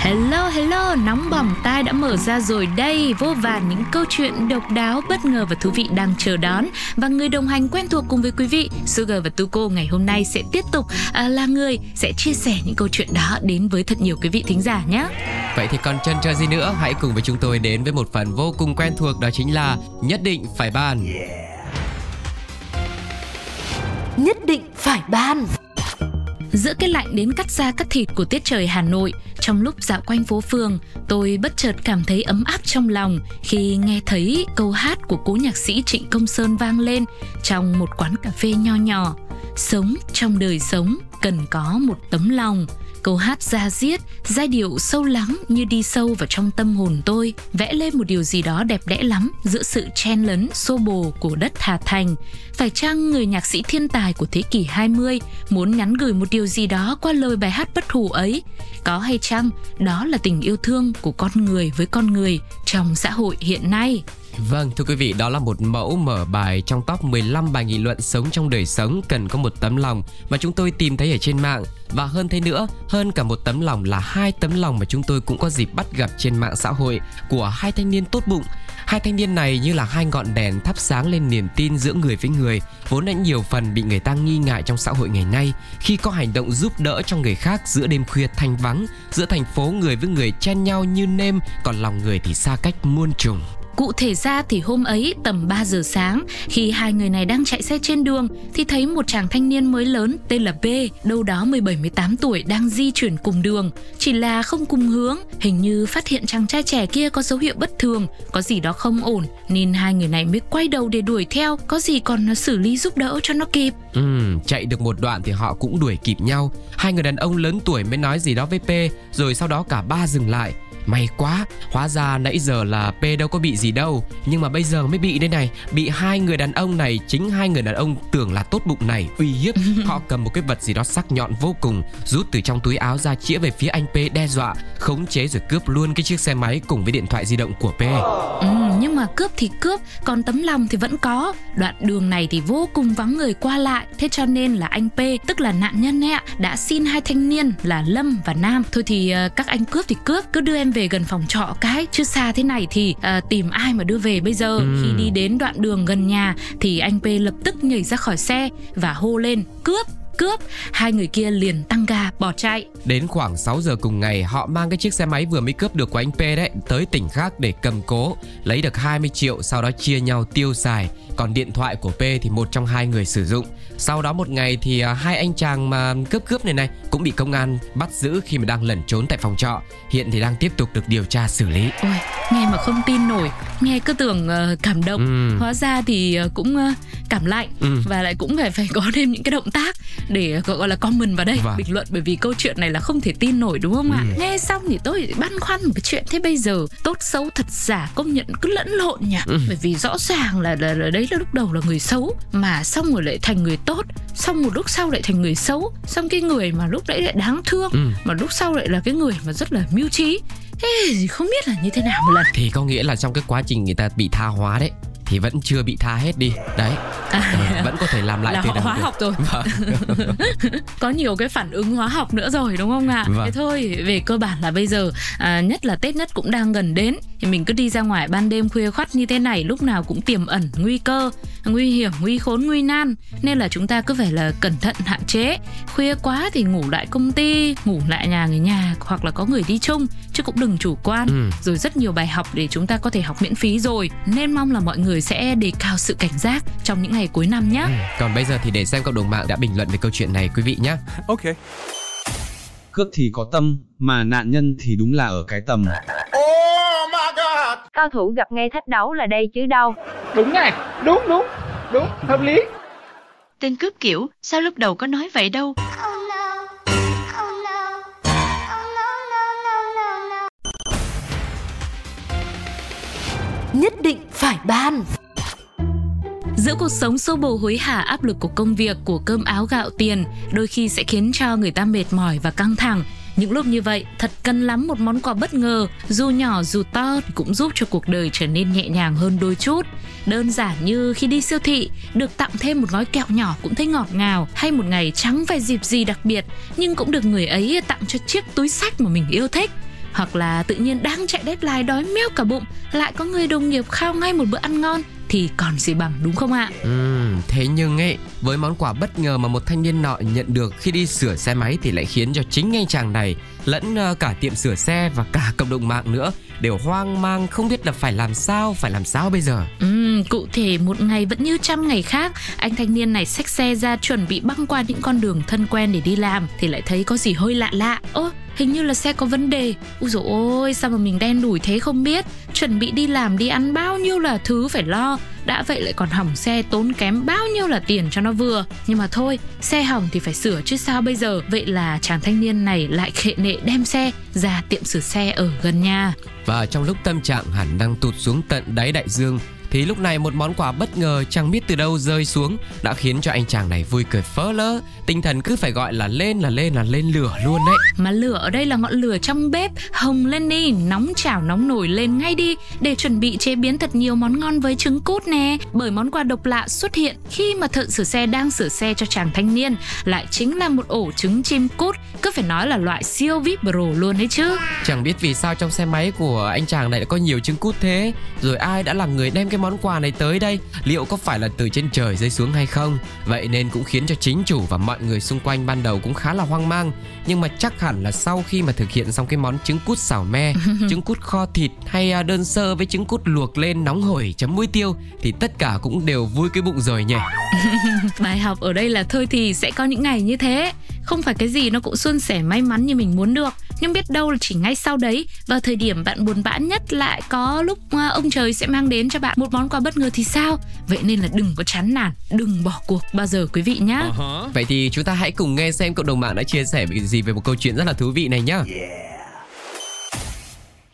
Hello hello, nóng bỏng tai đã mở ra rồi đây. Vô vàn những câu chuyện độc đáo, bất ngờ và thú vị đang chờ đón. Và người đồng hành quen thuộc cùng với quý vị Sugar và Tuko ngày hôm nay sẽ tiếp tục à, là người sẽ chia sẻ những câu chuyện đó đến với thật nhiều quý vị thính giả nhé. Vậy thì còn chân chờ gì nữa? Hãy cùng với chúng tôi đến với một phần vô cùng quen thuộc Đó chính là Nhất định phải bàn Nhất định phải ban. Giữa cái lạnh đến cắt da cắt thịt của tiết trời Hà Nội, trong lúc dạo quanh phố phường, tôi bất chợt cảm thấy ấm áp trong lòng khi nghe thấy câu hát của cố nhạc sĩ Trịnh Công Sơn vang lên trong một quán cà phê nho nhỏ. Sống trong đời sống cần có một tấm lòng. Câu hát ra diết, giai điệu sâu lắng như đi sâu vào trong tâm hồn tôi, vẽ lên một điều gì đó đẹp đẽ lắm giữa sự chen lấn xô bồ của đất Hà Thành. Phải chăng người nhạc sĩ thiên tài của thế kỷ 20 muốn nhắn gửi một điều gì đó qua lời bài hát bất hủ ấy? Có hay chăng đó là tình yêu thương của con người với con người trong xã hội hiện nay? Vâng, thưa quý vị, đó là một mẫu mở bài trong top 15 bài nghị luận sống trong đời sống cần có một tấm lòng mà chúng tôi tìm thấy ở trên mạng. Và hơn thế nữa, hơn cả một tấm lòng là hai tấm lòng mà chúng tôi cũng có dịp bắt gặp trên mạng xã hội của hai thanh niên tốt bụng. Hai thanh niên này như là hai ngọn đèn thắp sáng lên niềm tin giữa người với người, vốn đã nhiều phần bị người ta nghi ngại trong xã hội ngày nay khi có hành động giúp đỡ cho người khác giữa đêm khuya thanh vắng, giữa thành phố người với người chen nhau như nêm, còn lòng người thì xa cách muôn trùng. Cụ thể ra thì hôm ấy tầm 3 giờ sáng khi hai người này đang chạy xe trên đường thì thấy một chàng thanh niên mới lớn tên là B, đâu đó 17-18 tuổi đang di chuyển cùng đường. Chỉ là không cùng hướng, hình như phát hiện chàng trai trẻ kia có dấu hiệu bất thường, có gì đó không ổn nên hai người này mới quay đầu để đuổi theo, có gì còn xử lý giúp đỡ cho nó kịp. Ừ, chạy được một đoạn thì họ cũng đuổi kịp nhau. Hai người đàn ông lớn tuổi mới nói gì đó với P, rồi sau đó cả ba dừng lại. May quá, hóa ra nãy giờ là P đâu có bị gì đâu. Nhưng mà bây giờ mới bị đây này. Bị hai người đàn ông này, chính hai người đàn ông tưởng là tốt bụng này. Uy hiếp, họ cầm một cái vật gì đó sắc nhọn vô cùng Rút từ trong túi áo ra chĩa về phía anh P đe dọa Khống chế rồi cướp luôn cái chiếc xe máy cùng với điện thoại di động của P. Ừ, nhưng mà cướp thì cướp, còn tấm lòng thì vẫn có. Đoạn đường này thì vô cùng vắng người qua lại, thế cho nên là anh P, tức là nạn nhân ấy ạ, đã xin hai thanh niên là Lâm và Nam. Thôi thì uh, các anh cướp thì cướp, cứ đưa em về gần phòng trọ cái, chứ xa thế này thì uh, tìm ai mà đưa về bây giờ. Ừ. Khi đi đến đoạn đường gần nhà thì anh P lập tức nhảy ra khỏi xe và hô lên cướp cướp hai người kia liền tăng ga bỏ chạy Đến khoảng 6 giờ cùng ngày, họ mang cái chiếc xe máy vừa mới cướp được của anh P đấy tới tỉnh khác để cầm cố, lấy được 20 triệu sau đó chia nhau tiêu xài. Còn điện thoại của P thì một trong hai người sử dụng. Sau đó một ngày thì à, hai anh chàng mà cướp cướp này này cũng bị công an bắt giữ khi mà đang lẩn trốn tại phòng trọ. Hiện thì đang tiếp tục được điều tra xử lý. ôi nghe mà không tin nổi nghe cứ tưởng ờ, cảm động Ừ. hóa ra thì ờ, cũng ờ, cảm lạnh Ừ. và lại cũng phải phải có thêm những cái động tác để gọi là comment vào đây Vâng. bình luận bởi vì câu chuyện này là không thể tin nổi đúng không ạ Ừ. nghe xong thì tôi băn khoăn một cái chuyện thế bây giờ tốt xấu thật giả công nhận cứ lẫn lộn nhỉ Ừ. bởi vì rõ ràng là, là, là đấy là lúc đầu là người xấu mà xong rồi lại thành người tốt xong một lúc sau lại thành người xấu xong cái người mà lúc nãy lại đáng thương Ừ. mà lúc sau lại là cái người mà rất là mưu trí thì không biết là như thế nào một lần Thì có nghĩa là trong cái quá trình người ta bị tha hóa đấy thì vẫn chưa bị tha hết đi. Đấy, à, vẫn có thể làm lại là từ họ hóa được. học rồi Vâng. có nhiều cái phản ứng hóa học nữa rồi đúng không ạ Vâng. thế thôi về cơ bản là bây giờ à, nhất là tết nhất cũng đang gần đến thì mình cứ đi ra ngoài ban đêm khuya khoắt như thế này lúc nào cũng tiềm ẩn nguy cơ nguy hiểm nguy khốn nguy nan nên là chúng ta cứ phải là cẩn thận hạn chế khuya quá thì ngủ lại công ty ngủ lại nhà người nhà hoặc là có người đi chung chứ cũng đừng chủ quan Ừ. rồi rất nhiều bài học để chúng ta có thể học miễn phí rồi nên mong là mọi người sẽ đề cao sự cảnh giác trong những ngày cuối năm nhé Ừ. Còn bây giờ thì để xem cộng đồng mạng đã bình luận về câu chuyện này quý vị nhé. Ok Cướp thì có tâm, mà nạn nhân thì đúng là ở cái tầm. Cao thủ gặp ngay thách đấu là đây chứ đâu. Đúng này, đúng đúng, đúng, hợp lý. Tên cướp kiểu, sao lúc đầu có nói vậy đâu. nhất định phải ban Giữa cuộc sống xô bồ hối hả áp lực của công việc, của cơm áo gạo tiền, đôi khi sẽ khiến cho người ta mệt mỏi và căng thẳng. Những lúc như vậy, thật cần lắm một món quà bất ngờ, dù nhỏ dù to cũng giúp cho cuộc đời trở nên nhẹ nhàng hơn đôi chút. Đơn giản như khi đi siêu thị, được tặng thêm một gói kẹo nhỏ cũng thấy ngọt ngào, hay một ngày trắng phải dịp gì đặc biệt, nhưng cũng được người ấy tặng cho chiếc túi sách mà mình yêu thích hoặc là tự nhiên đang chạy deadline đói meo cả bụng lại có người đồng nghiệp khao ngay một bữa ăn ngon thì còn gì bằng đúng không ạ? Ừ, thế nhưng ấy, với món quà bất ngờ mà một thanh niên nọ nhận được khi đi sửa xe máy thì lại khiến cho chính anh chàng này lẫn uh, cả tiệm sửa xe và cả cộng đồng mạng nữa đều hoang mang không biết là phải làm sao, phải làm sao bây giờ. Ừ, cụ thể một ngày vẫn như trăm ngày khác, anh thanh niên này xách xe ra chuẩn bị băng qua những con đường thân quen để đi làm thì lại thấy có gì hơi lạ lạ. Ơ, hình như là xe có vấn đề. Ui dồi ôi, sao mà mình đen đủi thế không biết. Chuẩn bị đi làm đi ăn bao nhiêu là thứ phải lo đã vậy lại còn hỏng xe tốn kém bao nhiêu là tiền cho nó vừa nhưng mà thôi xe hỏng thì phải sửa chứ sao bây giờ vậy là chàng thanh niên này lại khệ nệ đem xe ra tiệm sửa xe ở gần nhà và trong lúc tâm trạng hẳn đang tụt xuống tận đáy đại dương thì lúc này một món quà bất ngờ chẳng biết từ đâu rơi xuống đã khiến cho anh chàng này vui cười phớ lỡ tinh thần cứ phải gọi là lên là lên là lên lửa luôn đấy. Mà lửa ở đây là ngọn lửa trong bếp. Hồng lên đi nóng chảo nóng nổi lên ngay đi. Để chuẩn bị chế biến thật nhiều món ngon với trứng cút nè. Bởi món quà độc lạ xuất hiện khi mà thợ sửa xe đang sửa xe cho chàng thanh niên. Lại chính là một ổ trứng chim cút. Cứ phải nói là loại siêu vip pro luôn đấy chứ. Chẳng biết vì sao trong xe máy của anh chàng này lại có nhiều trứng cút thế. Rồi ai đã là người đem cái món quà này tới đây liệu có phải là từ trên trời rơi xuống hay không? Vậy nên cũng khiến cho chính chủ và mọi người xung quanh ban đầu cũng khá là hoang mang. Nhưng mà chắc hẳn là sau khi mà thực hiện xong cái món trứng cút xào me trứng cút kho thịt hay à, đơn sơ với trứng cút luộc lên nóng hổi chấm muối tiêu thì tất cả cũng đều vui cái bụng rồi nhỉ? Bài học ở đây là thôi thì sẽ có những ngày như thế không phải cái gì nó cũng suôn sẻ may mắn như mình muốn được nhưng biết đâu là chỉ ngay sau đấy vào thời điểm bạn buồn bã nhất lại có lúc à, ông trời sẽ mang đến cho bạn một món quà bất ngờ thì sao vậy nên là đừng có chán nản đừng bỏ cuộc bao giờ quý vị nhá uh-huh. vậy thì chúng ta hãy cùng nghe xem cộng đồng mạng đã chia sẻ gì về một câu chuyện rất là thú vị này nhá yeah.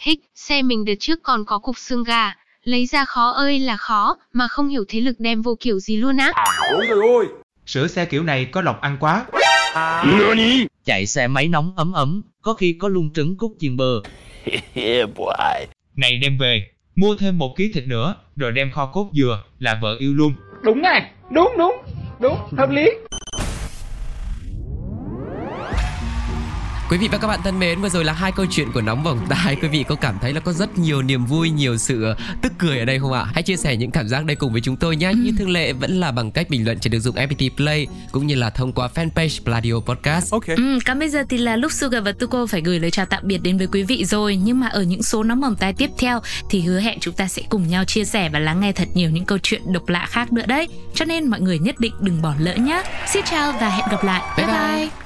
Hích, xe mình đợt trước còn có cục xương gà, lấy ra khó ơi là khó, mà không hiểu thế lực đem vô kiểu gì luôn á. Ôi trời ơi, sửa xe kiểu này có lọc ăn quá. Chạy xe máy nóng ấm ấm, có khi có luôn trứng cút chiên bơ. này đem về, mua thêm một ký thịt nữa, rồi đem kho cốt dừa, là vợ yêu luôn. Đúng này, đúng đúng, đúng, hợp lý. Quý vị và các bạn thân mến, vừa rồi là hai câu chuyện của nóng bỏng tai. Quý vị có cảm thấy là có rất nhiều niềm vui, nhiều sự ờ, tức cười ở đây không ạ? Hãy chia sẻ những cảm giác đây cùng với chúng tôi nhé. Như thường lệ vẫn là bằng cách bình luận trên ứng dụng FPT Play cũng như là thông qua fanpage Pladio Podcast. Ok. Ừ, còn bây giờ thì là lúc Sugar và Tuko phải gửi lời chào tạm biệt đến với quý vị rồi. Nhưng mà ở những số nóng bỏng tai tiếp theo thì hứa hẹn chúng ta sẽ cùng nhau chia sẻ và lắng nghe thật nhiều những câu chuyện độc lạ khác nữa đấy. Cho nên mọi người nhất định đừng bỏ lỡ nhé. Xin chào và hẹn gặp lại. Bye bye. bye.